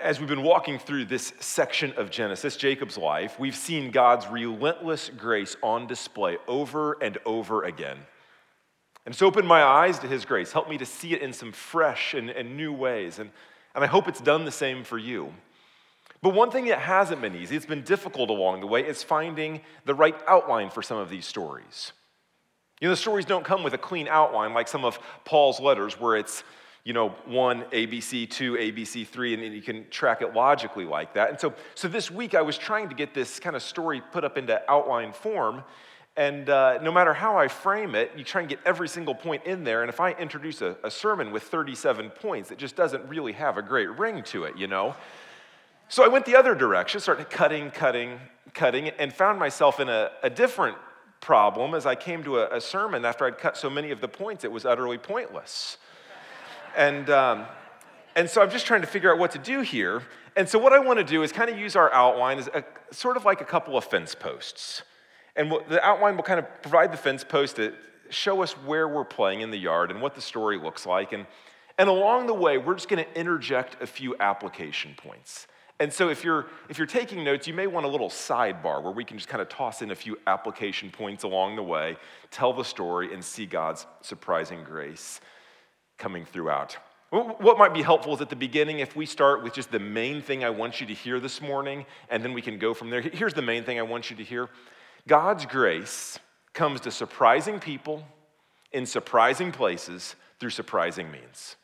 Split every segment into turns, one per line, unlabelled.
As we've been walking through this section of Genesis, Jacob's life, we've seen God's relentless grace on display over and over again. And it's opened my eyes to his grace, helped me to see it in some fresh and, and new ways. And, and I hope it's done the same for you. But one thing that hasn't been easy, it's been difficult along the way, is finding the right outline for some of these stories. You know, the stories don't come with a clean outline like some of Paul's letters, where it's, you know, one ABC, two ABC, three, and you can track it logically like that. And so, so this week I was trying to get this kind of story put up into outline form. And uh, no matter how I frame it, you try and get every single point in there. And if I introduce a, a sermon with 37 points, it just doesn't really have a great ring to it, you know? So I went the other direction, started cutting, cutting, cutting, and found myself in a, a different problem as I came to a, a, sermon after I'd cut so many of the points, it was utterly pointless. And, um, and so I'm just trying to figure out what to do here. And so what I want to do is kind of use our outline as a, sort of like a couple of fence posts. And the outline will kind of provide the fence post to show us where we're playing in the yard and what the story looks like. And, and along the way, we're just going to interject a few application points. And so if you're if you're taking notes, you may want a little sidebar where we can just kind of toss in a few application points along the way, tell the story and see God's surprising grace coming throughout. What might be helpful is at the beginning, if we start with just the main thing I want you to hear this morning, and then we can go from there. Here's the main thing I want you to hear God's grace comes to surprising people in surprising places through surprising means.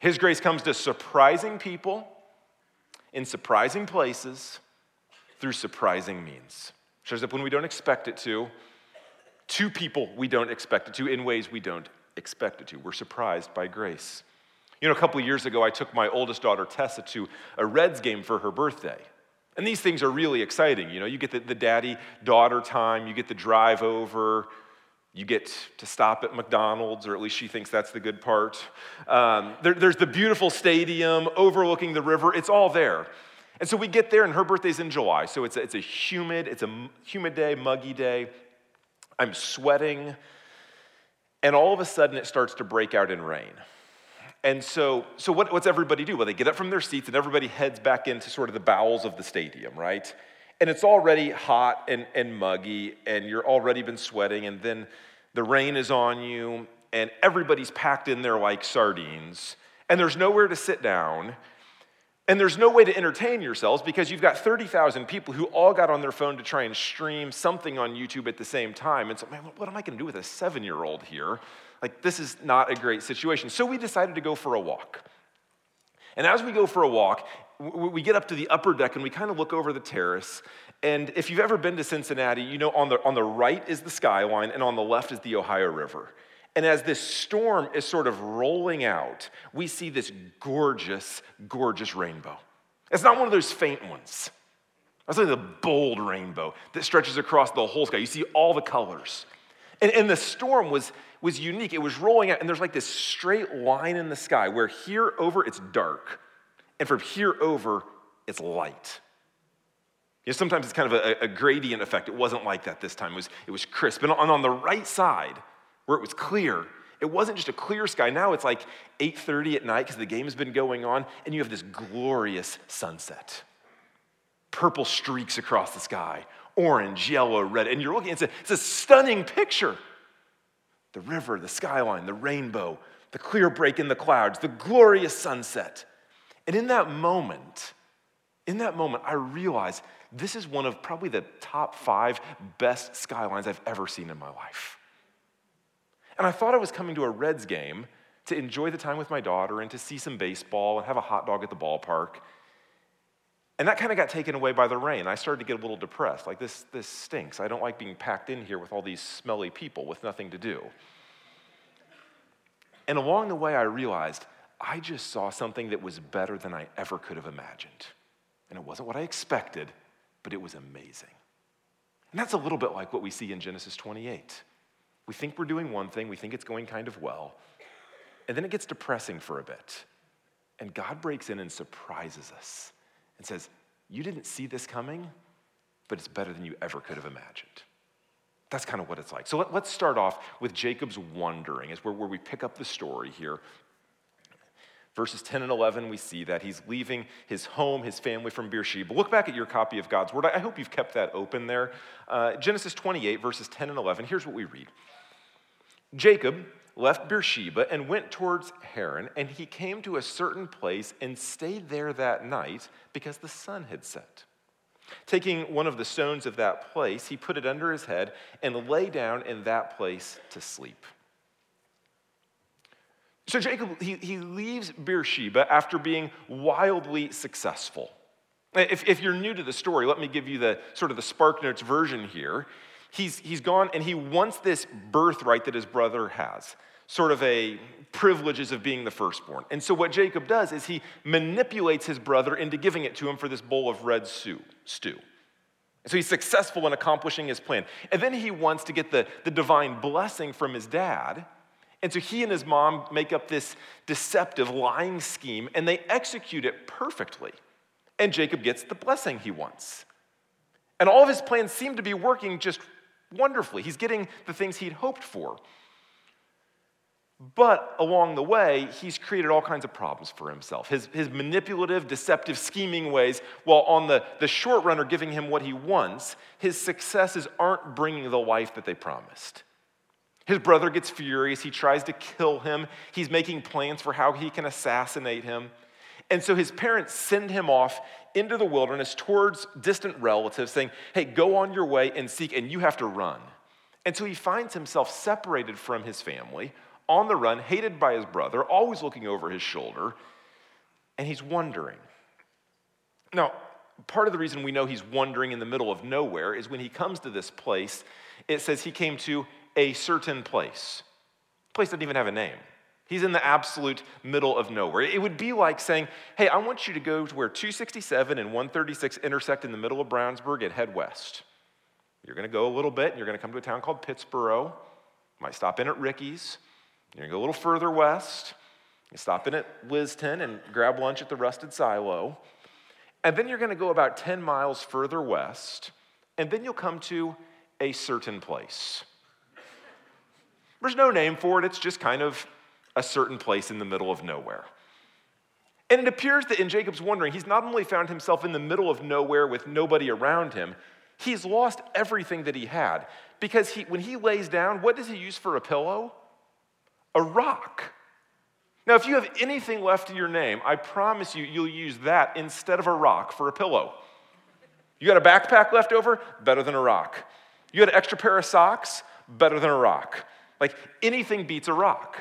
His grace comes to surprising people in surprising places through surprising means. Shows up when we don't expect it to, to people we don't expect it to, in ways we don't expect it to. We're surprised by grace. You know, a couple of years ago, I took my oldest daughter, Tessa, to a Reds game for her birthday. And these things are really exciting. You know, you get the, the daddy daughter time, you get the drive over, you get to stop at McDonald's, or at least she thinks that's the good part. Um, there, there's the beautiful stadium overlooking the river. It's all there. And so we get there, and her birthday's in July. So it's a, it's a humid, it's a humid day, muggy day. I'm sweating. And all of a sudden, it starts to break out in rain. And so, so what, what's everybody do? Well, they get up from their seats, and everybody heads back into sort of the bowels of the stadium, right? and it's already hot and, and muggy, and you're already been sweating, and then the rain is on you, and everybody's packed in there like sardines, and there's nowhere to sit down, and there's no way to entertain yourselves because you've got 30,000 people who all got on their phone to try and stream something on YouTube at the same time. And so, man, what am I going to do with a seven year old here? Like, this is not a great situation. So we decided to go for a walk. And as we go for a walk, we get up to the upper deck and we kind of look over the terrace. And if you've ever been to Cincinnati, you know on the, on the right is the skyline and on the left is the Ohio River. And as this storm is sort of rolling out, we see this gorgeous, gorgeous rainbow. It's not one of those faint ones. It's like the bold rainbow that stretches across the whole sky. You see all the colors. And, and the storm was, was unique. It was rolling out, and there's like this straight line in the sky where here over it's dark and from here over, it's light. You know, sometimes it's kind of a, a, gradient effect. It wasn't like that this time. It was, it was crisp. And on, on the right side, where it was clear, it wasn't just a clear sky. Now it's like 8:30 at night because the game's been going on, and you have this glorious sunset. Purple streaks across the sky, orange, yellow, red, and you're looking. It's a, it's a stunning picture. The river, the skyline, the rainbow, the clear break in the clouds, the glorious sunset. And in that moment, in that moment, I realized this is one of probably the top five best skylines I've ever seen in my life. And I thought I was coming to a Reds game to enjoy the time with my daughter and to see some baseball and have a hot dog at the ballpark. And that kind of got taken away by the rain. I started to get a little depressed. Like, this, this stinks. I don't like being packed in here with all these smelly people with nothing to do. And along the way, I realized I just saw something that was better than I ever could have imagined. And it wasn't what I expected, but it was amazing. And that's a little bit like what we see in Genesis 28. We think we're doing one thing, we think it's going kind of well, and then it gets depressing for a bit. And God breaks in and surprises us and says, You didn't see this coming, but it's better than you ever could have imagined. That's kind of what it's like. So let, us start off with Jacob's wondering, is where, where we pick up the story here Verses 10 and 11, we see that he's leaving his home, his family from Beersheba. Look back at your copy of God's Word. I hope you've kept that open there. Uh, Genesis 28, verses 10 and 11. Here's what we read Jacob left Beersheba and went towards Haran, and he came to a certain place and stayed there that night because the sun had set. Taking one of the stones of that place, he put it under his head and lay down in that place to sleep. So Jacob, he, he leaves Beersheba after being wildly successful. If, if you're new to the story, let me give you the sort of the Spark Notes version here. He's, he's gone and he wants this birthright that his brother has, sort of a privileges of being the firstborn. And so what Jacob does is he manipulates his brother into giving it to him for this bowl of red stew. stew. So he's successful in accomplishing his plan. And then he wants to get the, the divine blessing from his dad. And so he and his mom make up this deceptive lying scheme and they execute it perfectly. And Jacob gets the blessing he wants. And all of his plans seem to be working just wonderfully. He's getting the things he'd hoped for. But along the way, he's created all kinds of problems for himself. His, his manipulative, deceptive, scheming ways, while on the, the short run are giving him what he wants, his successes aren't bringing the life that they promised. His brother gets furious. He tries to kill him. He's making plans for how he can assassinate him. And so his parents send him off into the wilderness towards distant relatives, saying, Hey, go on your way and seek, and you have to run. And so he finds himself separated from his family, on the run, hated by his brother, always looking over his shoulder, and he's wondering. Now, part of the reason we know he's wandering in the middle of nowhere is when he comes to this place, it says he came to a certain place. The place doesn't even have a name. He's in the absolute middle of nowhere. It would be like saying, Hey, I want you to go to where 267 and 136 intersect in the middle of Brownsburg and head west. You're going to go a little bit, and you're going to come to a town called Pittsboro. Might stop in at Ricky's. You're going to go a little further west. You stop in at Lizton and grab lunch at the Rusted Silo. And then you're going to go about 10 miles further west, and then you'll come to a certain place. There's no name for it, it's just kind of a certain place in the middle of nowhere. And it appears that in Jacob's wandering, he's not only found himself in the middle of nowhere with nobody around him, he's lost everything that he had. Because he, when he lays down, what does he use for a pillow? A rock. Now, if you have anything left in your name, I promise you, you'll use that instead of a rock for a pillow. You got a backpack left over? Better than a rock. You got an extra pair of socks? Better than a rock. Like anything beats a rock.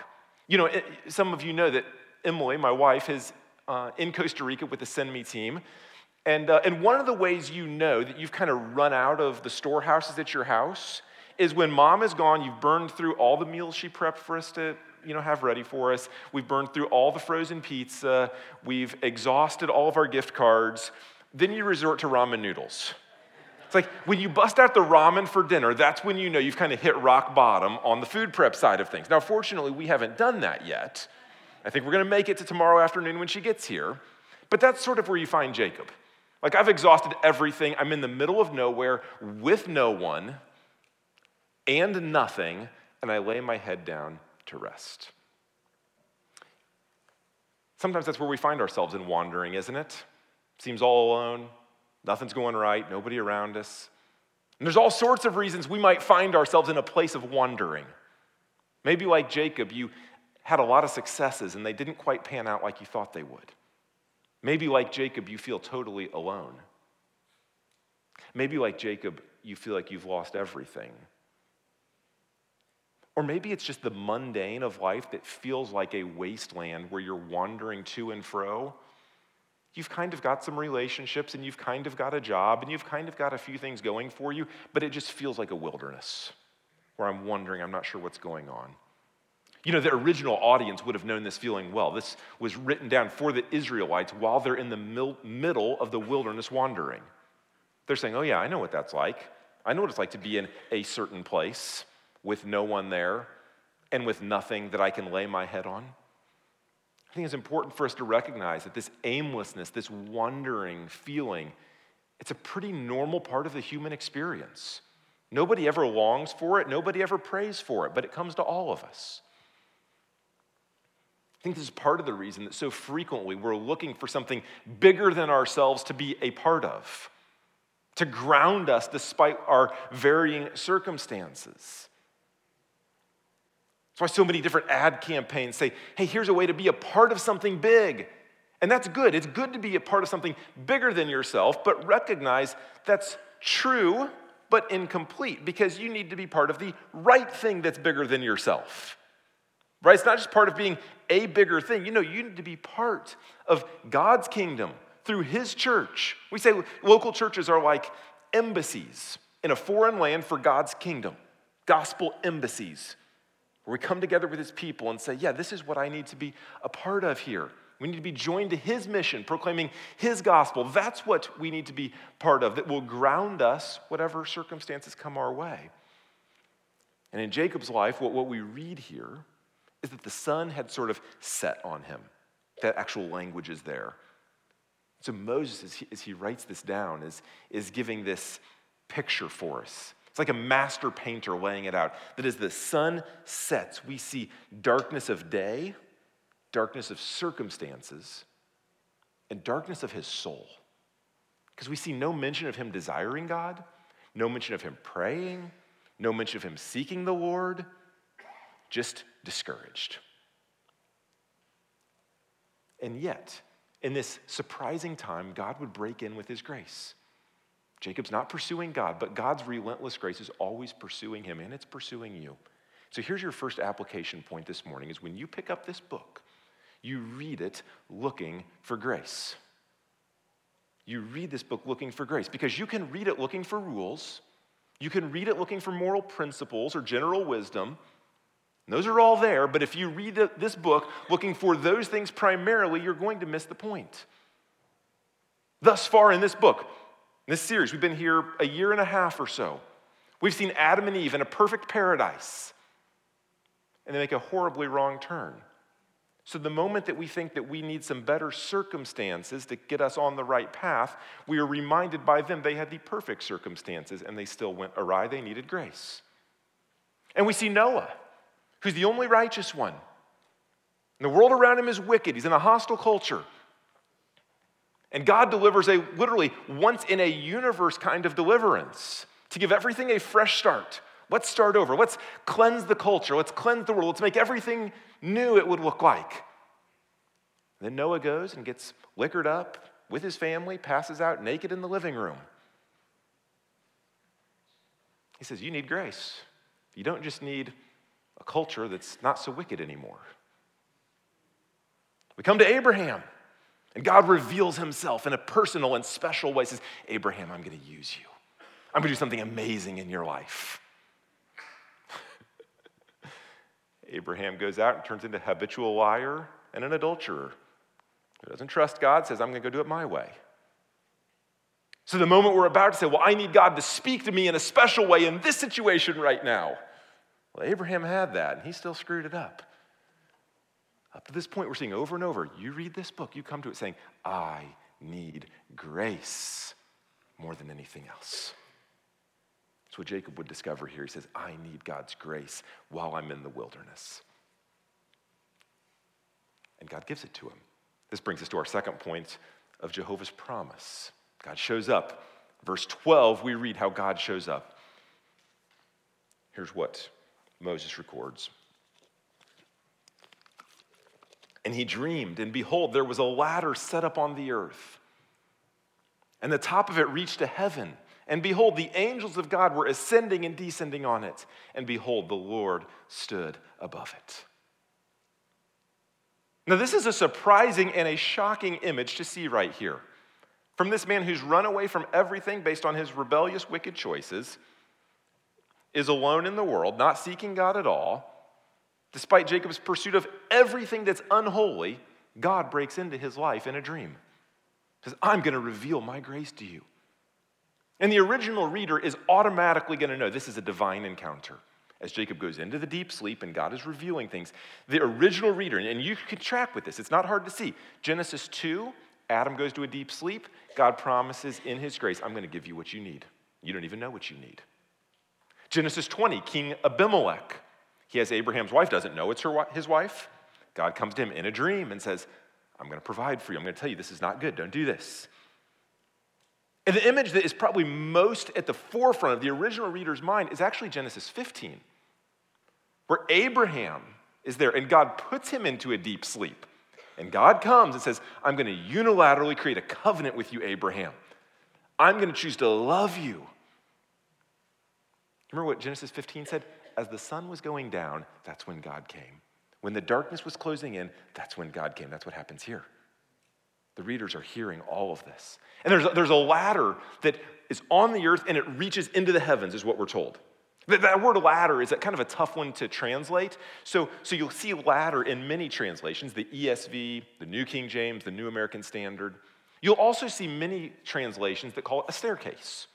You know, it, some of you know that Emily, my wife, is uh, in Costa Rica with the Send Me team. And, uh, and one of the ways you know that you've kind of run out of the storehouses at your house is when mom is gone, you've burned through all the meals she prepped for us to you know, have ready for us. We've burned through all the frozen pizza. We've exhausted all of our gift cards. Then you resort to ramen noodles. It's like when you bust out the ramen for dinner, that's when you know you've kind of hit rock bottom on the food prep side of things. Now, fortunately, we haven't done that yet. I think we're going to make it to tomorrow afternoon when she gets here. But that's sort of where you find Jacob. Like, I've exhausted everything. I'm in the middle of nowhere with no one and nothing, and I lay my head down to rest. Sometimes that's where we find ourselves in wandering, isn't it? Seems all alone, Nothing's going right, nobody around us. And there's all sorts of reasons we might find ourselves in a place of wandering. Maybe, like Jacob, you had a lot of successes and they didn't quite pan out like you thought they would. Maybe, like Jacob, you feel totally alone. Maybe, like Jacob, you feel like you've lost everything. Or maybe it's just the mundane of life that feels like a wasteland where you're wandering to and fro You've kind of got some relationships and you've kind of got a job and you've kind of got a few things going for you, but it just feels like a wilderness where I'm wondering, I'm not sure what's going on. You know, the original audience would have known this feeling well. This was written down for the Israelites while they're in the mil- middle of the wilderness wandering. They're saying, Oh, yeah, I know what that's like. I know what it's like to be in a certain place with no one there and with nothing that I can lay my head on. I think it's important for us to recognize that this aimlessness, this wandering feeling, it's a pretty normal part of the human experience. Nobody ever longs for it, nobody ever prays for it, but it comes to all of us. I think this is part of the reason that so frequently we're looking for something bigger than ourselves to be a part of, to ground us despite our varying circumstances. Why so many different ad campaigns say, hey, here's a way to be a part of something big. And that's good. It's good to be a part of something bigger than yourself, but recognize that's true, but incomplete because you need to be part of the right thing that's bigger than yourself. Right? It's not just part of being a bigger thing. You know, you need to be part of God's kingdom through His church. We say local churches are like embassies in a foreign land for God's kingdom, gospel embassies, where we come together with His people and say, yeah, this is what I need to be a part of here. We need to be joined to his mission, proclaiming his gospel. That's what we need to be part of, that will ground us, whatever circumstances come our way. And in Jacob's life, what, what we read here is that the sun had sort of set on him. That actual language is there. So Moses, as he, as he writes this down, is, is giving this picture for us. Like a master painter laying it out. That as the sun sets, we see darkness of day darkness of circumstances, and darkness of his soul. Because we see no mention of him desiring God, no mention of him praying, no mention of him seeking the Lord, just discouraged. And yet, in this surprising time, God would break in with his grace. Jacob's not pursuing God, but God's relentless grace is always pursuing him, and it's pursuing you. So here's your first application point this morning is when you pick up this book, you read it looking for grace. You read this book looking for grace because you can read it looking for rules. You can read it looking for moral principles or general wisdom. Those are all there, but if you read this book looking for those things primarily, you're going to miss the point. Thus far in this book, in this series, we've been here a year and a half or so. We've seen Adam and Eve in a perfect paradise, and they make a horribly wrong turn. So, the moment that we think that we need some better circumstances to get us on the right path, we are reminded by them they had the perfect circumstances and they still went awry. They needed grace. And we see Noah, who's the only righteous one. And the world around him is wicked, he's in a hostile culture. And God delivers a literally once in a universe kind of deliverance to give everything a fresh start. Let's start over. Let's cleanse the culture. Let's cleanse the world. Let's make everything new it would look like. Then Noah goes and gets liquored up with his family, passes out naked in the living room. He says, You need grace. You don't just need a culture that's not so wicked anymore. We come to Abraham, and God reveals himself in a personal and special way. He says, Abraham, I'm going to use you. I'm going to do something amazing in your life. Abraham goes out and turns into a habitual liar and an adulterer who doesn't trust God, says, I'm going to go do it my way. So the moment we're about to say, Well, I need God to speak to me in a special way in this situation right now. Well, Abraham had that, and he still screwed it up. Up to this point, we're seeing over and over you read this book, you come to it saying, I need grace more than anything else. That's what Jacob would discover here. He says, I need God's grace while I'm in the wilderness. And God gives it to him. This brings us to our second point of Jehovah's promise. God shows up. Verse 12, we read how God shows up. Here's what Moses records. And he dreamed, and behold, there was a ladder set up on the earth, and the top of it reached to heaven. And behold, the angels of God were ascending and descending on it. And behold, the Lord stood above it. Now, this is a surprising and a shocking image to see right here. From this man who's run away from everything based on his rebellious, wicked choices, is alone in the world, not seeking God at all. Despite Jacob's pursuit of everything that's unholy, God breaks into his life in a dream. He says, I'm going to reveal my grace to you. And the original reader is automatically going to know this is a divine encounter. As Jacob goes into the deep sleep and God is revealing things, the original reader, and you can track with this, it's not hard to see. Genesis 2, Adam goes to a deep sleep. God promises in his grace, I'm going to give you what you need. You don't even know what you need. Genesis 20, King Abimelech. He has Abraham's wife, doesn't know it's her, his wife. God comes to him in a dream and says, I'm going to provide for you. I'm going to tell you this is not good. Don't do this. And the image that is probably most at the forefront of the original reader's mind is actually Genesis 15, where Abraham is there and God puts him into a deep sleep. And God comes and says, I'm going to unilaterally create a covenant with you, Abraham. I'm going to choose to love you. Remember what Genesis 15 said? As the sun was going down, that's when God came. When the darkness was closing in, that's when God came. That's what happens here. The readers are hearing all of this. And there's, there's a ladder that is on the earth and it reaches into the heavens, is what we're told. That, that word ladder is kind of a tough one to translate. So, so you'll see ladder in many translations the ESV, the New King James, the New American Standard. You'll also see many translations that call it a staircase.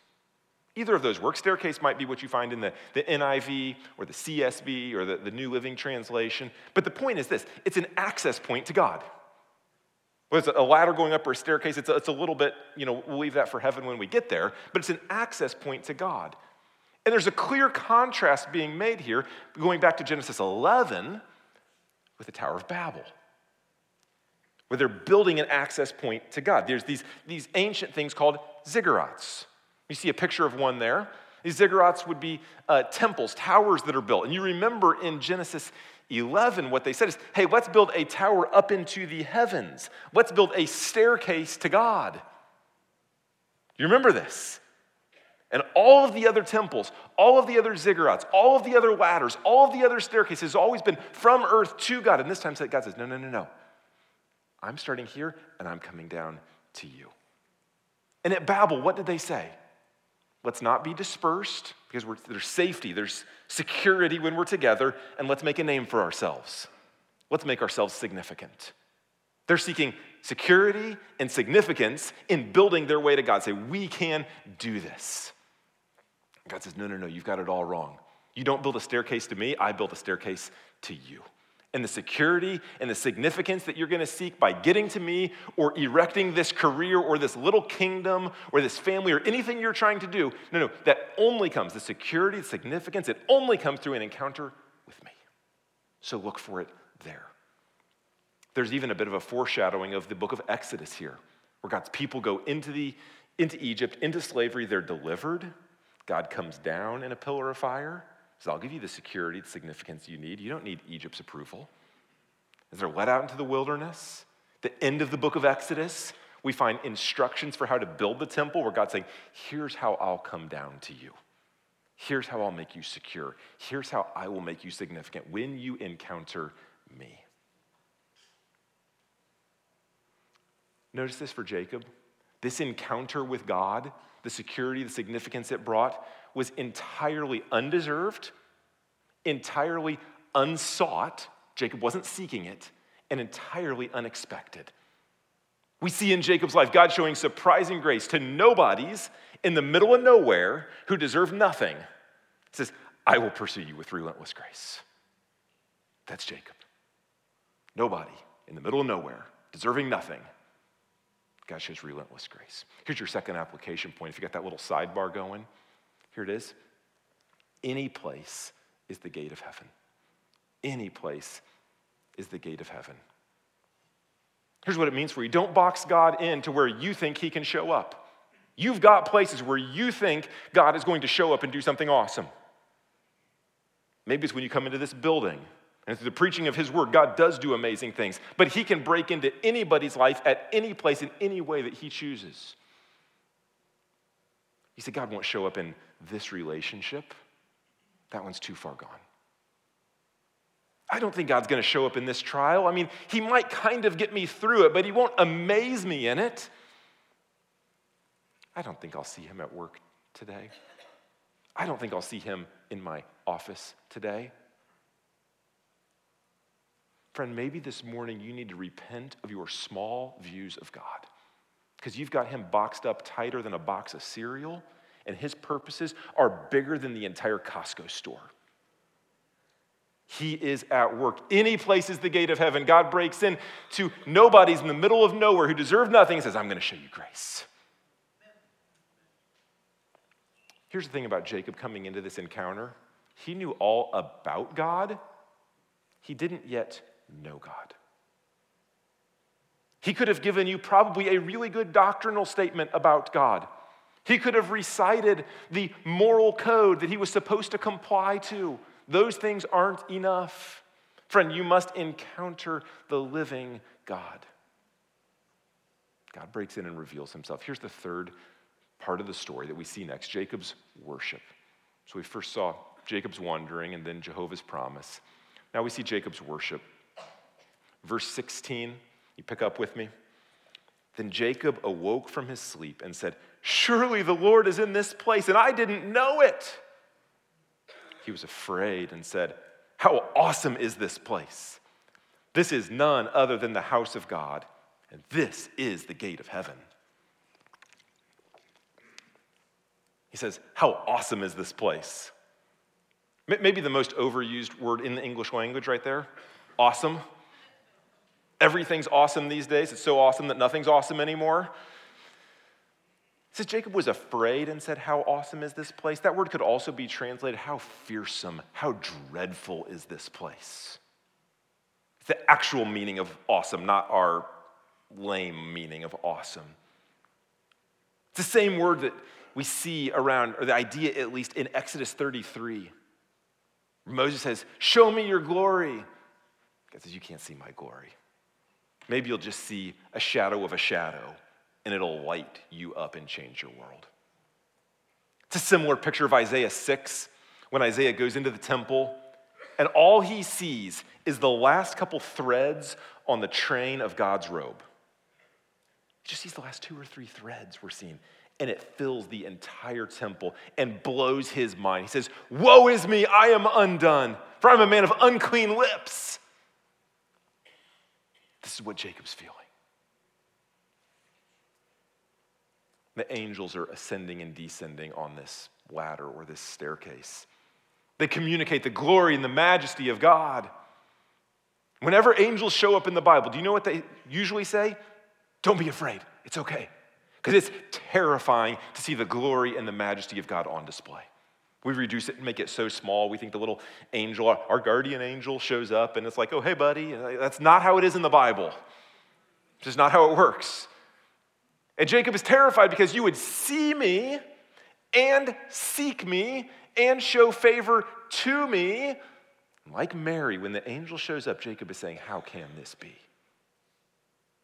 Either of those work. Staircase might be what you find in the, the NIV or the CSB or the, the New Living Translation. But the point is this it's an access point to God. Whether it's a ladder going up or a staircase, it's a, it's a little bit, you know, we'll leave that for heaven when we get there, but it's an access point to God. And there's a clear contrast being made here, going back to Genesis 11 with the Tower of Babel, where they're building an access point to God. There's these, these ancient things called ziggurats. You see a picture of one there. These ziggurats would be uh, temples, towers that are built. And you remember in Genesis 11, what they said is, hey, let's build a tower up into the heavens. Let's build a staircase to God. You remember this? And all of the other temples, all of the other ziggurats, all of the other ladders, all of the other staircases has always been from earth to God. And this time God says, no, no, no, no. I'm starting here and I'm coming down to you. And at Babel, what did they say? Let's not be dispersed because there's safety, there's security when we're together, and let's make a name for ourselves. Let's make ourselves significant. They're seeking security and significance in building their way to God. Say, we can do this. God says, no, no, no, you've got it all wrong. You don't build a staircase to me, I build a staircase to you and the security and the significance that you're going to seek by getting to me or erecting this career or this little kingdom or this family or anything you're trying to do. No, no, that only comes, the security, the significance, it only comes through an encounter with me. So look for it there. There's even a bit of a foreshadowing of the book of Exodus here, where God's people go into, the, into Egypt, into slavery, they're delivered. God comes down in a pillar of fire says, I'll give you the security, the significance you need. You don't need Egypt's approval. As they're led out into the wilderness, the end of the book of Exodus, we find instructions for how to build the temple where God's saying, Here's how I'll come down to you. Here's how I'll make you secure. Here's how I will make you significant when you encounter me. Notice this for Jacob. This encounter with God, the security, the significance it brought, was entirely undeserved, entirely unsought. Jacob wasn't seeking it, and entirely unexpected. We see in Jacob's life God showing surprising grace to nobodies in the middle of nowhere who deserve nothing. He says, I will pursue you with relentless grace. That's Jacob. Nobody in the middle of nowhere, deserving nothing. God shows relentless grace. Here's your second application point. If you got that little sidebar going, here it is. Any place is the gate of heaven. Any place is the gate of heaven. Here's what it means for you don't box God in to where you think He can show up. You've got places where you think God is going to show up and do something awesome. Maybe it's when you come into this building and through the preaching of His word, God does do amazing things, but He can break into anybody's life at any place in any way that He chooses. You say, God won't show up in this relationship. That one's too far gone. I don't think God's going to show up in this trial. I mean, He might kind of get me through it, but He won't amaze me in it. I don't think I'll see Him at work today. I don't think I'll see Him in my office today. Friend, maybe this morning you need to repent of your small views of God because you've got him boxed up tighter than a box of cereal, and his purposes are bigger than the entire Costco store. He is at work. Any place is the gate of heaven. God breaks in to nobodies in the middle of nowhere who deserve nothing and says, I'm going to show you grace. Here's the thing about Jacob coming into this encounter he knew all about God, he didn't yet know God. He could have given you probably a really good doctrinal statement about God. He could have recited the moral code that he was supposed to comply to. Those things aren't enough. Friend, you must encounter the living God. God breaks in and reveals himself. Here's the third part of the story that we see next Jacob's worship. So we first saw Jacob's wandering and then Jehovah's promise. Now we see Jacob's worship. Verse 16, you pick up with me. Then Jacob awoke from his sleep and said, Surely the Lord is in this place, and I didn't know it. He was afraid and said, How awesome is this place! This is none other than the house of God, and this is the gate of heaven. He says, How awesome is this place? Maybe the most overused word in the English language right there awesome. Everything's awesome these days. It's so awesome that nothing's awesome anymore. It says Jacob was afraid and said, How awesome is this place? That word could also be translated, How fearsome, how dreadful is this place? It's the actual meaning of awesome, not our lame meaning of awesome. It's the same word that we see around, or the idea at least in Exodus 33. Moses says, Show me your glory. God says, You can't see my glory. Maybe you'll just see a shadow of a shadow and it'll light you up and change your world. It's a similar picture of Isaiah 6 when Isaiah goes into the temple and all he sees is the last couple threads on the train of God's robe. He just sees the last two or three threads we're seeing, and it fills the entire temple and blows his mind. He says, Woe is me, I am undone, for I'm a man of unclean lips. This is what Jacob's feeling. The angels are ascending and descending on this ladder or this staircase. They communicate the glory and the majesty of God. Whenever angels show up in the Bible, do you know what they usually say? Don't be afraid. It's okay. Because it's terrifying to see the glory and the majesty of God on display. We reduce it and make it so small. We think the little angel, our guardian angel, shows up and it's like, oh, hey, buddy. That's not how it is in the Bible. It's just not how it works. And Jacob is terrified because you would see me and seek me and show favor to me. Like Mary, when the angel shows up, Jacob is saying, How can this be?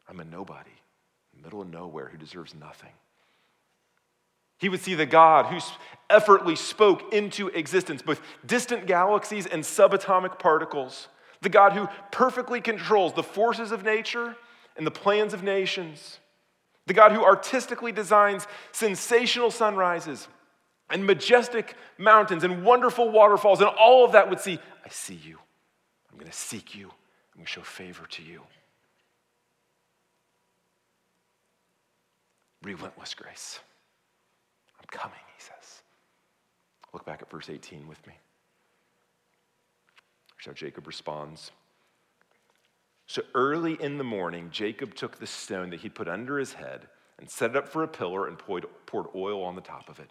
I'm a nobody, middle of nowhere, who deserves nothing. He would see the God who effortlessly spoke into existence both distant galaxies and subatomic particles, the God who perfectly controls the forces of nature and the plans of nations the God who artistically designs sensational sunrises and majestic mountains and wonderful waterfalls, and all of that would see, I see you. I'm going to seek you. I'm going to show favor to you. Relentless grace. Coming, he says. Look back at verse 18 with me. Here's how Jacob responds. So early in the morning, Jacob took the stone that he put under his head and set it up for a pillar and poured oil on the top of it.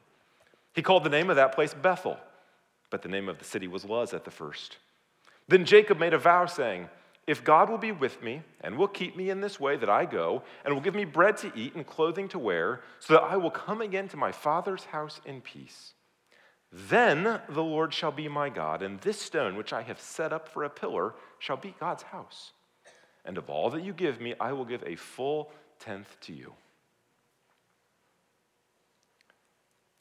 He called the name of that place Bethel, but the name of the city was Luz at the first. Then Jacob made a vow, saying, If God will be with me and will keep me in this way that I go, and will give me bread to eat and clothing to wear, so that I will come again to my father's house in peace, then the Lord shall be my God, and this stone which I have set up for a pillar shall be God's house and of all that you give me, I will give a full tenth to you.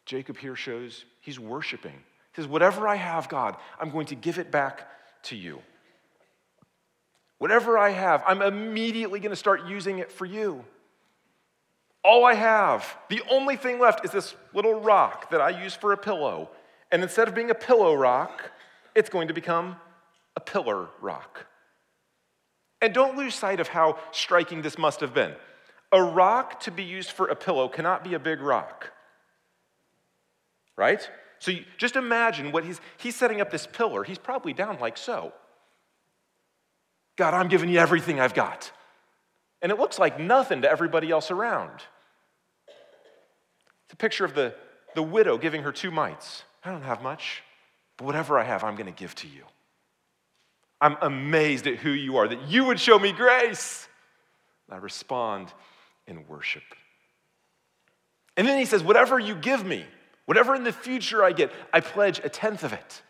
Jacob here shows he's worshiping. He says, Whatever I have, God, I'm going to give it back to you. Whatever I have, I'm immediately going to start using it for you. All I have, the only thing left is this little rock that I use for a pillow. And instead of being a pillow rock, it's going to become a pillar rock. And don't lose sight of how striking this must have been. A rock to be used for a pillow cannot be a big rock. Right? So you, just imagine what he's he's setting up this pillar. He's probably down like so. God, I'm giving you everything I've got. And it looks like nothing to everybody else around. It's a picture of the, the widow giving her two mites. I don't have much, but whatever I have, I'm going to give to you. I'm amazed at who you are, that you would show me grace. I respond in worship. And then he says, Whatever you give me, whatever in the future I get, I pledge a tenth of it.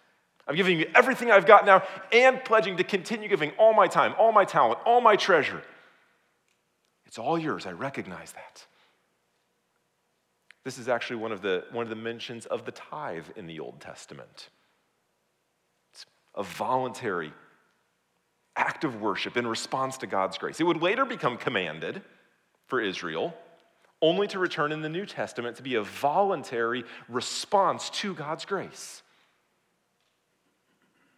I'm giving you everything I've got now and pledging to continue giving all my time, all my talent, all my treasure. It's all yours. I recognize that. This is actually one of the, one of the mentions of the tithe in the Old Testament. It's a voluntary act of worship in response to God's grace. It would later become commanded for Israel, only to return in the New Testament to be a voluntary response to God's grace.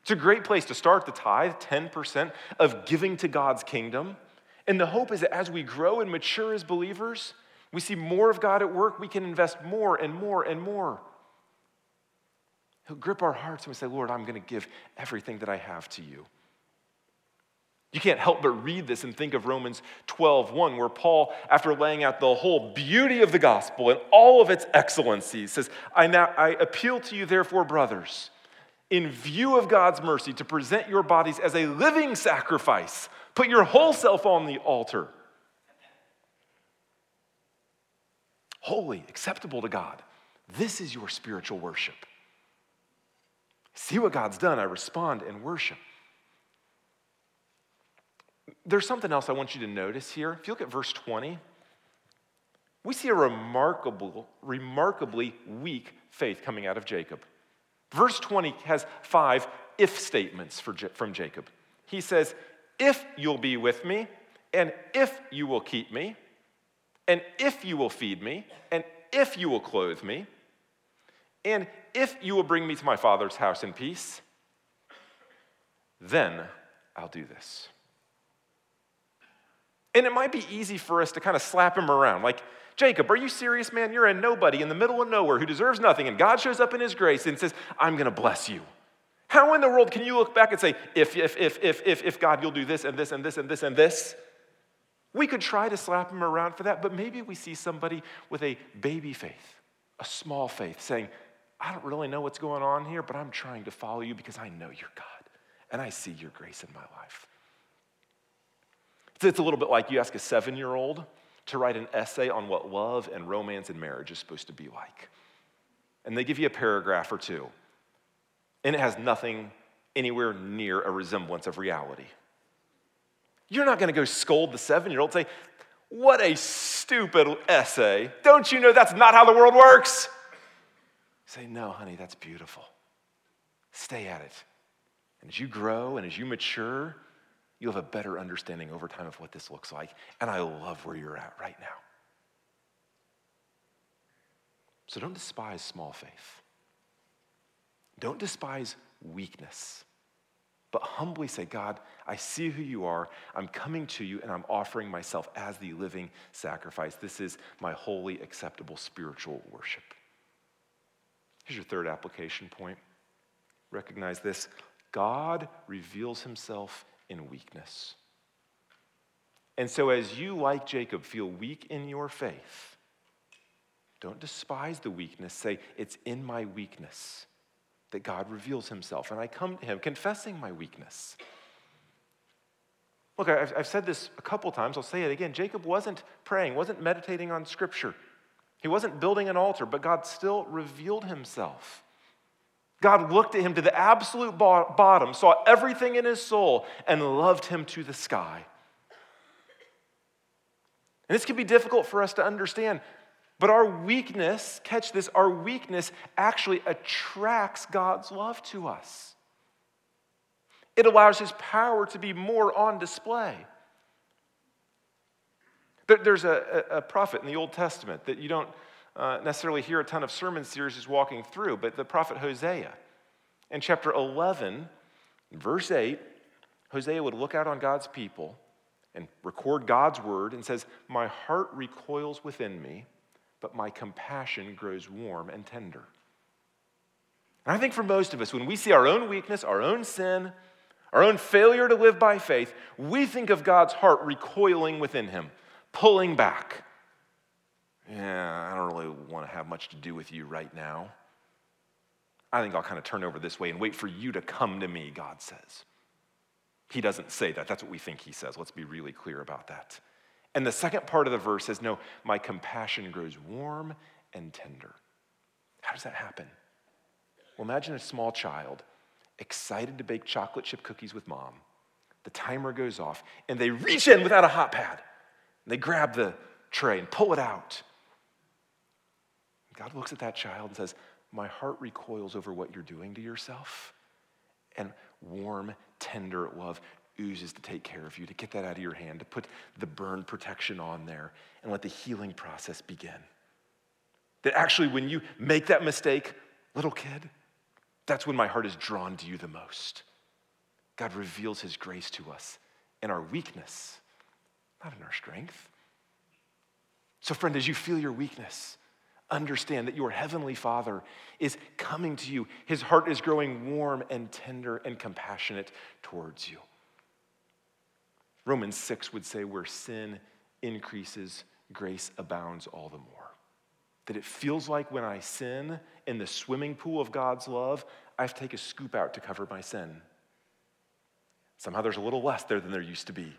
It's a great place to start the tithe, 10% of giving to God's kingdom. And the hope is that as we grow and mature as believers, we see more of God at work, we can invest more and more and more. He'll grip our hearts and we say, Lord, I'm going to give everything that I have to you. You can't help but read this and think of Romans 12, 1, where Paul, after laying out the whole beauty of the gospel and all of its excellencies, says, I now I appeal to you, therefore, brothers, in view of God's mercy, to present your bodies as a living sacrifice. Put your whole self on the altar. Holy, acceptable to God. This is your spiritual worship. See what God's done. I respond in worship. There's something else I want you to notice here. If you look at verse 20, we see a remarkable, remarkably weak faith coming out of Jacob. Verse 20 has five if statements from Jacob. He says, If you'll be with me, and if you will keep me, and if you will feed me, and if you will clothe me, and if you will bring me to my father's house in peace, then I'll do this. And it might be easy for us to kind of slap him around. Like, Jacob, are you serious, man? You're a nobody in the middle of nowhere who deserves nothing, and God shows up in his grace and says, I'm going to bless you. How in the world can you look back and say, if, if, if, if, if, if God, you'll do this and this and this and this and this? We could try to slap him around for that, but maybe we see somebody with a baby faith, a small faith, saying, I don't really know what's going on here, but I'm trying to follow you because I know you're God and I see your grace in my life. It's a little bit like you ask a seven year old to write an essay on what love and romance and marriage is supposed to be like. And they give you a paragraph or two, and it has nothing anywhere near a resemblance of reality. You're not gonna go scold the seven year old, say, What a stupid essay. Don't you know that's not how the world works? Say, No, honey, that's beautiful. Stay at it. And as you grow and as you mature, you'll have a better understanding over time of what this looks like. And I love where you're at right now. So don't despise small faith. Don't despise weakness, but humbly say, God, I see who you are. I'm coming to you, and I'm offering myself as the living sacrifice. This is my holy, acceptable spiritual worship. Here's your third application point. Recognize this God reveals himself in weakness. And so, as you, like Jacob, feel weak in your faith, don't despise the weakness. Say, It's in my weakness that God reveals himself. And I come to him confessing my weakness. Look, I've, said this a couple times. I'll say it again. Jacob wasn't praying, wasn't meditating on Scripture. He wasn't building an altar, but God still revealed himself. God looked at him to the absolute bottom, saw everything in his soul, and loved him to the sky. And this can be difficult for us to understand, but our weakness, catch this, our weakness actually attracts God's love to us. It allows his power to be more on display. There's a, a prophet in the Old Testament that you don't uh, necessarily hear a ton of sermon series is walking through, but the prophet Hosea. In chapter 11, verse 8, Hosea would look out on God's people and record God's word and says, My heart recoils within me, but my compassion grows warm and tender. And I think for most of us, when we see our own weakness, our own sin, our own failure to live by faith, we think of God's heart recoiling within him, pulling back yeah, I don't really want to have much to do with you right now. I think I'll kind of turn over this way and wait for you to come to me, God says. He doesn't say that. That's what we think he says. Let's be really clear about that. And the second part of the verse says, No, my compassion grows warm and tender. How does that happen? Well, imagine a small child excited to bake chocolate chip cookies with mom. The timer goes off, and they reach in without a hot pad. And They grab the tray and pull it out. God looks at that child and says, My heart recoils over what you're doing to yourself. And warm, tender love oozes to take care of you, to get that out of your hand, to put the burn protection on there, and let the healing process begin. That actually, when you make that mistake, little kid, that's when my heart is drawn to you the most. God reveals his grace to us in our weakness, not in our strength. So, friend, as you feel your weakness, understand that your heavenly Father is coming to you. His heart is growing warm and tender and compassionate towards you. Romans 6 would say, where sin increases, grace abounds all the more. That it feels like when I sin in the swimming pool of God's love, I have to take a scoop out to cover my sin. Somehow there's a little less there than there used to be.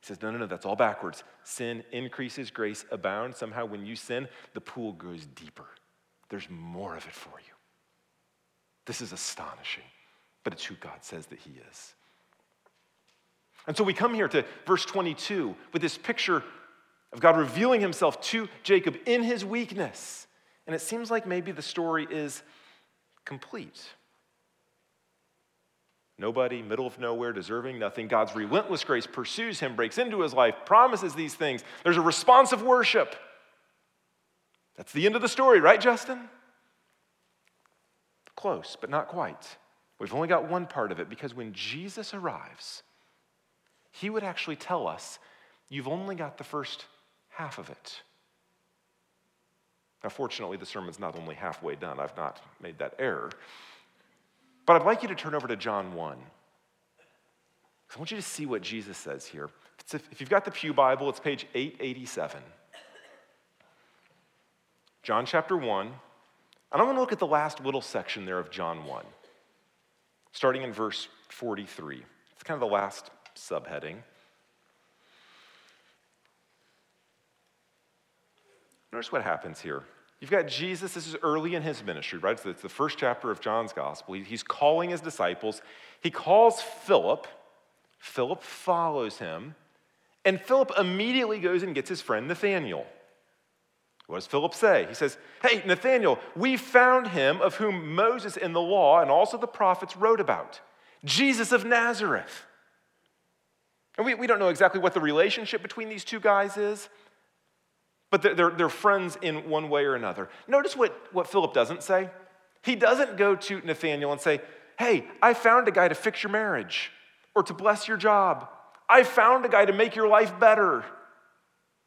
He says, No, no, no, that's all backwards. Sin increases, grace abounds. Somehow when you sin, the pool goes deeper. There's more of it for you. This is astonishing, but it's who God says that He is. And so we come here to verse 22 with this picture of God revealing himself to Jacob in his weakness. And it seems like maybe the story is complete. Nobody, middle of nowhere, deserving nothing. God's relentless grace pursues him, breaks into his life, promises these things. There's a response of worship. That's the end of the story, right, Justin? Close, but not quite. We've only got one part of it because when Jesus arrives, he would actually tell us, You've only got the first half of it. Now, fortunately, the sermon's not only halfway done. I've not made that error. But I'd like you to turn over to John 1. I want you to see what Jesus says here. If you've got the Pew Bible, it's page 887. John chapter 1. And I'm going to look at the last little section there of John 1, starting in verse 43. It's kind of the last subheading. Notice what happens here. You've got Jesus, this is early in his ministry, right? So it's the first chapter of John's gospel. He's calling his disciples. He calls Philip. Philip follows him. And Philip immediately goes and gets his friend Nathaniel. What does Philip say? He says, Hey, Nathaniel, we found him of whom Moses in the law and also the prophets wrote about, Jesus of Nazareth. And we, we don't know exactly what the relationship between these two guys is. But they're, they're friends in one way or another. Notice what, what Philip doesn't say. He doesn't go to Nathaniel and say, Hey, I found a guy to fix your marriage or to bless your job. I found a guy to make your life better.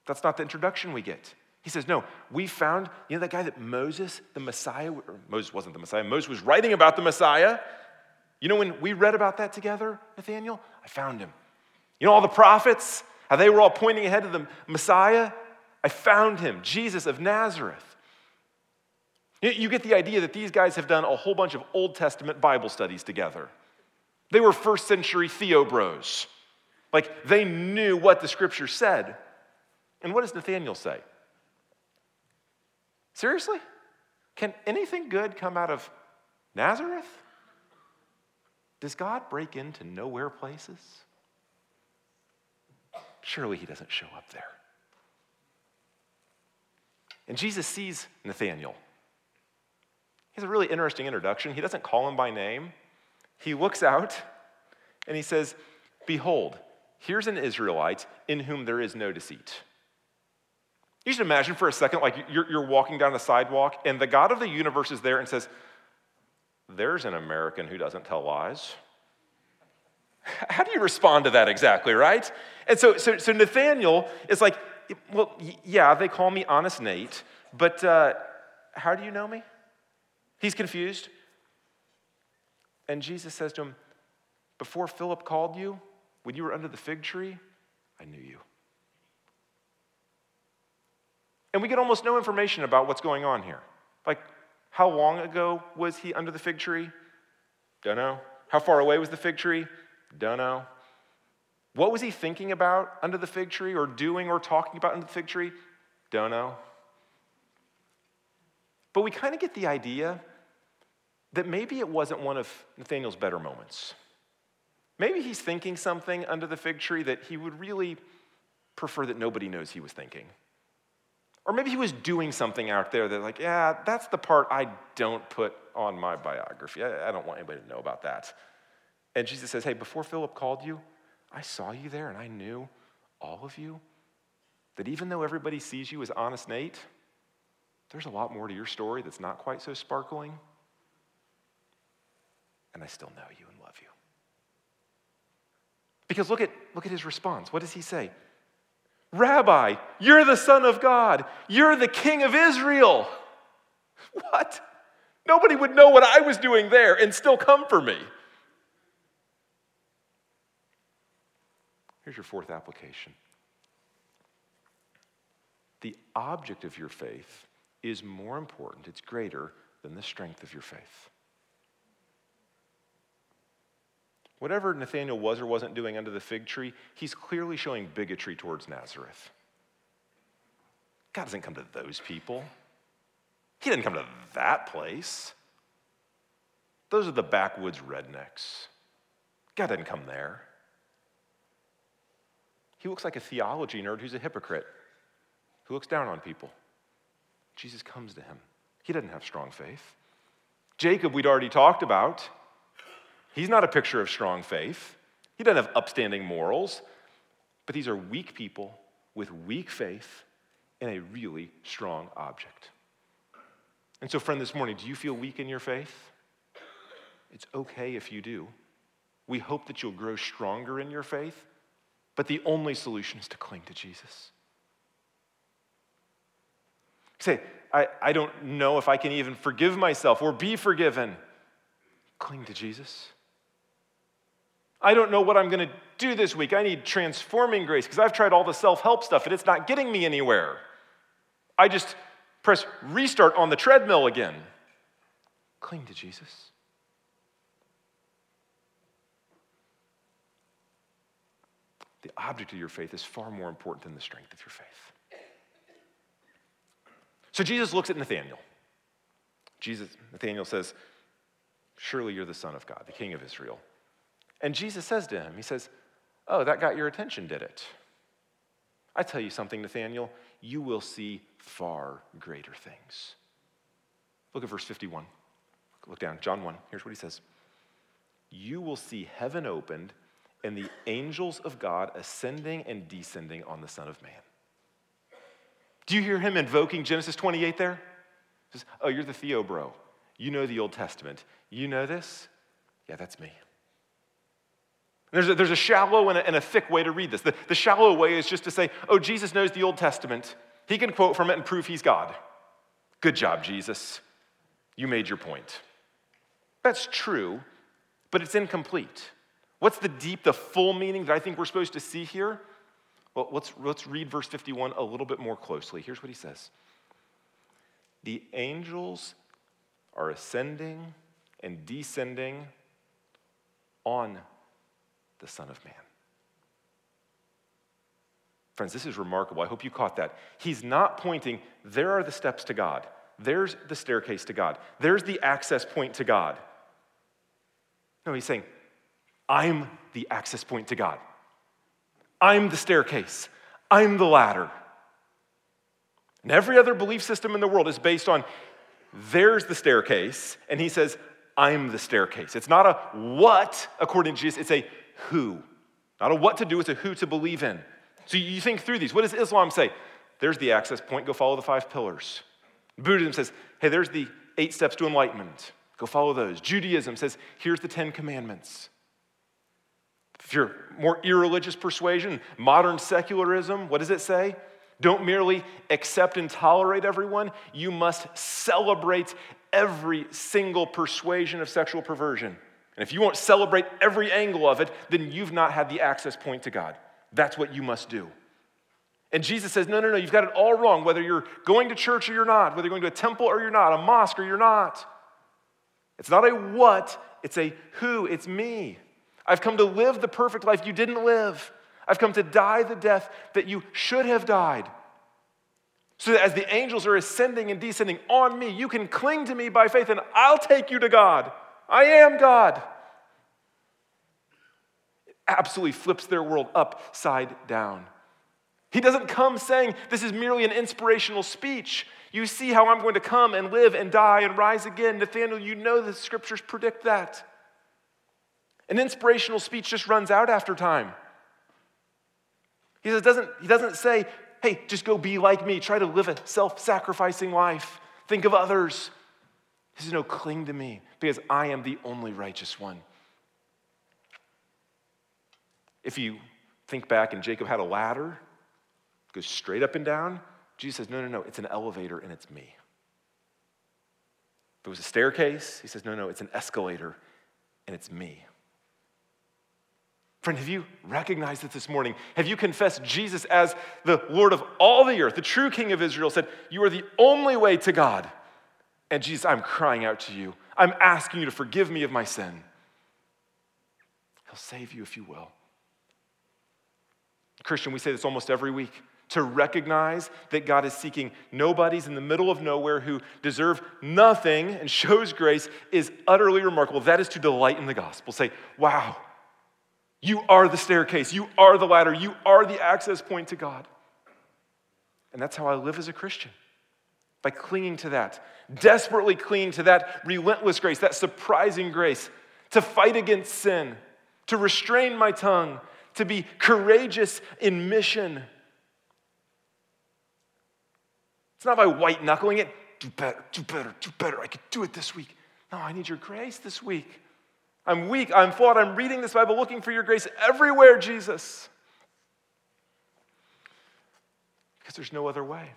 That's not the introduction we get. He says, No, we found, you know, that guy that Moses, the Messiah, Moses wasn't the Messiah, Moses was writing about the Messiah. You know, when we read about that together, Nathaniel, I found him. You know, all the prophets, how they were all pointing ahead to the Messiah? I found him, Jesus of Nazareth. You get the idea that these guys have done a whole bunch of Old Testament Bible studies together. They were first century theobros. Like they knew what the scripture said. And what does Nathaniel say? Seriously? Can anything good come out of Nazareth? Does God break into nowhere places? Surely he doesn't show up there. And Jesus sees Nathanael. He has a really interesting introduction. He doesn't call him by name. He looks out and he says, Behold, here's an Israelite in whom there is no deceit. You should imagine for a second, like you're, you're walking down the sidewalk, and the God of the universe is there and says, There's an American who doesn't tell lies. How do you respond to that exactly, right? And so, so, so Nathaniel is like, well, yeah, they call me Honest Nate, but uh, how do you know me? He's confused. And Jesus says to him, Before Philip called you, when you were under the fig tree, I knew you. And we get almost no information about what's going on here. Like, how long ago was he under the fig tree? Don't know. How far away was the fig tree? Don't know. What was he thinking about under the fig tree or doing or talking about under the fig tree? Don't know. But we kind of get the idea that maybe it wasn't one of Nathaniel's better moments. Maybe he's thinking something under the fig tree that he would really prefer that nobody knows he was thinking. Or maybe he was doing something out there that, like, yeah, that's the part I don't put on my biography. I, don't want anybody to know about that. And Jesus says, hey, before Philip called you, I saw you there and I knew all of you. That even though everybody sees you as honest Nate, there's a lot more to your story that's not quite so sparkling. And I still know you and love you. Because look at, look at his response. What does he say? Rabbi, you're the Son of God. You're the King of Israel. What? Nobody would know what I was doing there and still come for me. Here's your fourth application the object of your faith is more important, it's greater than the strength of your faith. Whatever Nathaniel was or wasn't doing under the fig tree, he's clearly showing bigotry towards Nazareth. God doesn't come to those people. He didn't come to that place. Those are the backwoods rednecks. God didn't come there. He looks like a theology nerd who's a hypocrite, who looks down on people. Jesus comes to him. He doesn't have strong faith. Jacob, we'd already talked about. He's not a picture of strong faith. He doesn't have upstanding morals, but these are weak people with weak faith in a really strong object. And so, friend, this morning, do you feel weak in your faith? It's okay if you do. We hope that you'll grow stronger in your faith, but the only solution is to cling to Jesus. say, I, I don't know if I can even forgive myself or be forgiven. Cling to Jesus. I don't know what I'm going to do this week. I need transforming grace because I've tried all the self help stuff and it's not getting me anywhere. I just press restart on the treadmill again. Cling to Jesus. The object of your faith is far more important than the strength of your faith. So Jesus looks at Nathaniel. Jesus, Nathaniel says, Surely you're the Son of God, the King of Israel. And Jesus says to him, He says, Oh, that got your attention, did it? I tell you something, Nathaniel, you will see far greater things. Look at verse 51. Look down, John 1. Here's what he says You will see heaven opened and the angels of God ascending and descending on the Son of Man. Do you hear him invoking Genesis 28 there? Says, oh, you're the Theo bro. You know the Old Testament. You know this? Yeah, that's me. There's a, there's a shallow and a, and a thick way to read this. The, the shallow way is just to say, oh, Jesus knows the Old Testament. He can quote from it and prove he's God. Good job, Jesus. You made your point. That's true, but it's incomplete. What's the deep, the full meaning that I think we're supposed to see here? Well, let's, let's read verse 51 a little bit more closely. Here's what he says The angels are ascending and descending on the Son of Man. Friends, this is remarkable. I hope you caught that. He's not pointing, there are the steps to God. There's the staircase to God. There's the access point to God. No, he's saying, I'm the access point to God. I'm the staircase. I'm the ladder. And every other belief system in the world is based on there's the staircase, and he says, I'm the staircase. It's not a what according to Jesus, it's a who. Not a what to do, it's a who to believe in. So you think through these. What does Islam say? There's the access point, go follow the five pillars. Buddhism says, hey, there's the eight steps to enlightenment, go follow those. Judaism says, here's the Ten Commandments. If you're more irreligious persuasion, modern secularism, what does it say? Don't merely accept and tolerate everyone, you must celebrate every single persuasion of sexual perversion. And if you won't celebrate every angle of it, then you've not had the access point to God. That's what you must do. And Jesus says, No, no, no, you've got it all wrong, whether you're going to church or you're not, whether you're going to a temple or you're not, a mosque or you're not. It's not a what, it's a who, it's me. I've come to live the perfect life you didn't live. I've come to die the death that you should have died. So that as the angels are ascending and descending on me, you can cling to me by faith and I'll take you to God. I am God. It absolutely flips their world upside down. He doesn't come saying this is merely an inspirational speech. You see how I'm going to come and live and die and rise again. Nathaniel, you know the scriptures predict that. An inspirational speech just runs out after time. He, says, doesn't, he doesn't say, hey, just go be like me. Try to live a self sacrificing life. Think of others. He says, no, cling to me because I am the only righteous one. If you think back and Jacob had a ladder, goes straight up and down, Jesus says, no, no, no, it's an elevator and it's me. If it was a staircase, he says, no, no, it's an escalator and it's me. Friend, have you recognized it this morning? Have you confessed Jesus as the Lord of all the earth, the true King of Israel, said, You are the only way to God? And Jesus, I'm crying out to you. I'm asking you to forgive me of my sin. He'll save you if you will. Christian, we say this almost every week to recognize that God is seeking nobodies in the middle of nowhere who deserve nothing and shows grace is utterly remarkable. That is to delight in the gospel. Say, wow, you are the staircase, you are the ladder, you are the access point to God. And that's how I live as a Christian by clinging to that, desperately clinging to that relentless grace, that surprising grace, to fight against sin, to restrain my tongue, to be courageous in mission it's not by white knuckling it, do better, do better, do better. I could do it this week. No, I need your grace this week. I'm weak, I'm flawed, I'm reading this Bible looking for your grace everywhere, Jesus. Because there's no other way.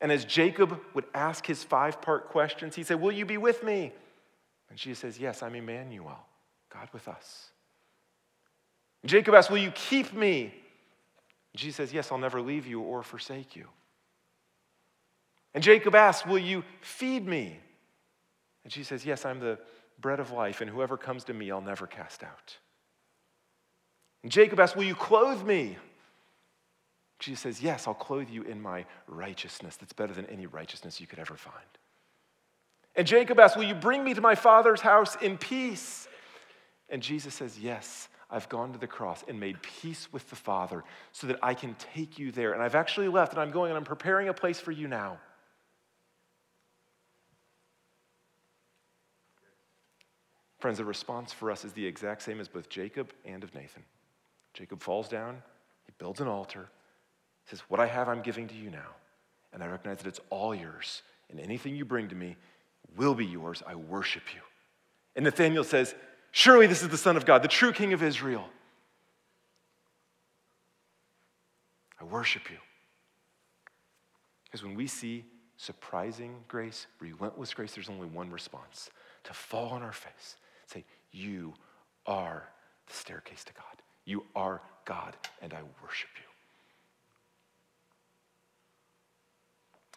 And as Jacob would ask his five part questions, he'd say, Will you be with me? And Jesus says, Yes, I'm Emmanuel, God with us. And Jacob asks, Will you keep me? Jesus says, Yes, I'll never leave you or forsake you. And Jacob asks, Will you feed me? And she says, Yes, I'm the bread of life, and whoever comes to me, I'll never cast out. And Jacob asks, Will you clothe me? Jesus says, Yes, I'll clothe you in my righteousness that's better than any righteousness you could ever find. And Jacob asks, Will you bring me to my father's house in peace? And Jesus says, Yes, I've gone to the cross and made peace with the Father so that I can take you there. And I've actually left and I'm going and I'm preparing a place for you now. Friends, the response for us is the exact same as both Jacob and of Nathan. Jacob falls down, he builds an altar, says, What I have, I'm giving to you now. And I recognize that it's all yours. And anything you bring to me will be yours. I worship you. And Nathaniel says, Surely this is the Son of God, the true King of Israel. I worship you. Because when we see surprising grace, relentless grace, there's only one response to fall on our face, say, You are the staircase to God. You are God, and I worship you.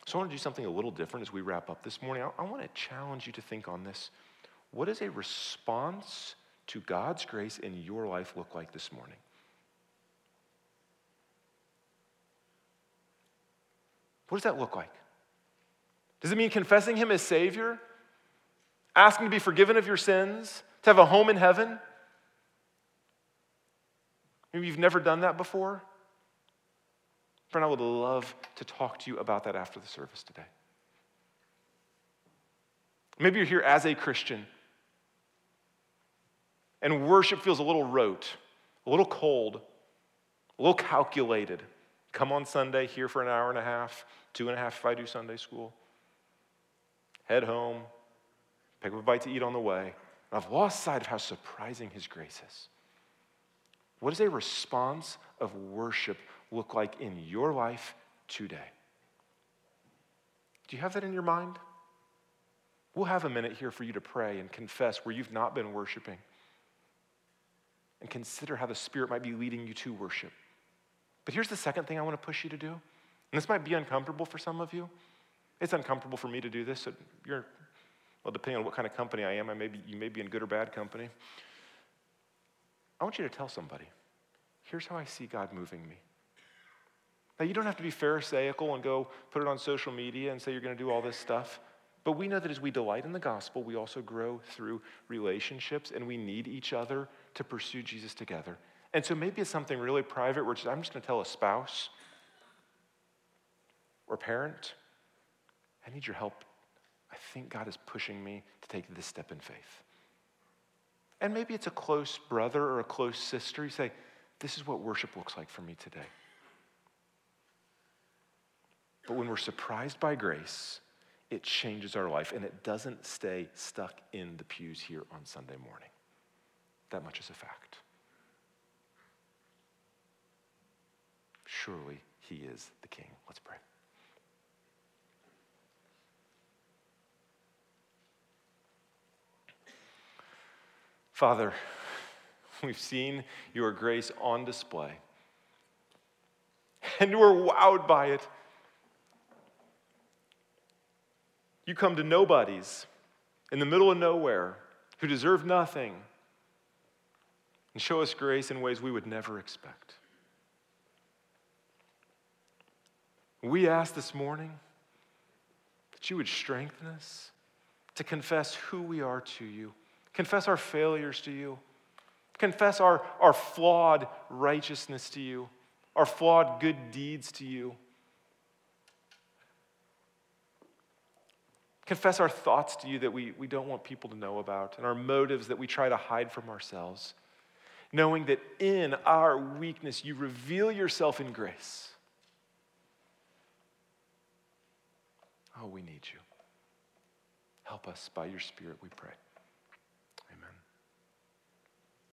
So I want to do something a little different as we wrap up this morning. I, I want to challenge you to think on this. What does a response to God's grace in your life look like this morning? What does that look like? Does it mean confessing Him as Savior? Asking to be forgiven of your sins? To have a home in heaven? Maybe you've never done that before. Friend, I would love to talk to you about that after the service today. Maybe you're here as a Christian and worship feels a little rote, a little cold, a little calculated. Come on Sunday, here for an hour and a half, two and a half if I do Sunday school. Head home, pick up a bite to eat on the way. And I've lost sight of how surprising His grace is. What does a response of worship look like in your life today? Do you have that in your mind? We'll have a minute here for you to pray and confess where you've not been worshiping and consider how the Spirit might be leading you to worship. But here's the second thing I want to push you to do. And this might be uncomfortable for some of you. It's uncomfortable for me to do this, so you're, Well, depending on what kind of company I am, I may be, you may be in good or bad company. I want you to tell somebody here's how I see God moving me. Now, you don't have to be Pharisaical and go put it on social media and say you're going to do all this stuff. But we know that as we delight in the gospel, we also grow through relationships and we need each other to pursue Jesus together. And so maybe it's something really private where I'm just going to tell a spouse or parent, I need your help. I think God is pushing me to take this step in faith. And maybe it's a close brother or a close sister. You say, This is what worship looks like for me today. But when we're surprised by grace, it changes our life and it doesn't stay stuck in the pews here on Sunday morning. That much is a fact. Surely he is the king. Let's pray. Father, we've seen your grace on display, and we're wowed by it. You come to nobodies in the middle of nowhere who deserve nothing and show us grace in ways we would never expect. We ask this morning that you would strengthen us to confess who we are to you confess our failures to you, confess our, our flawed righteousness to you, our flawed good deeds to you. Confess our thoughts to you that we, we don't want people to know about, and our motives that we try to hide from ourselves, knowing that in our weakness you reveal yourself in grace. Oh, we need you. Help us by your Spirit, we pray.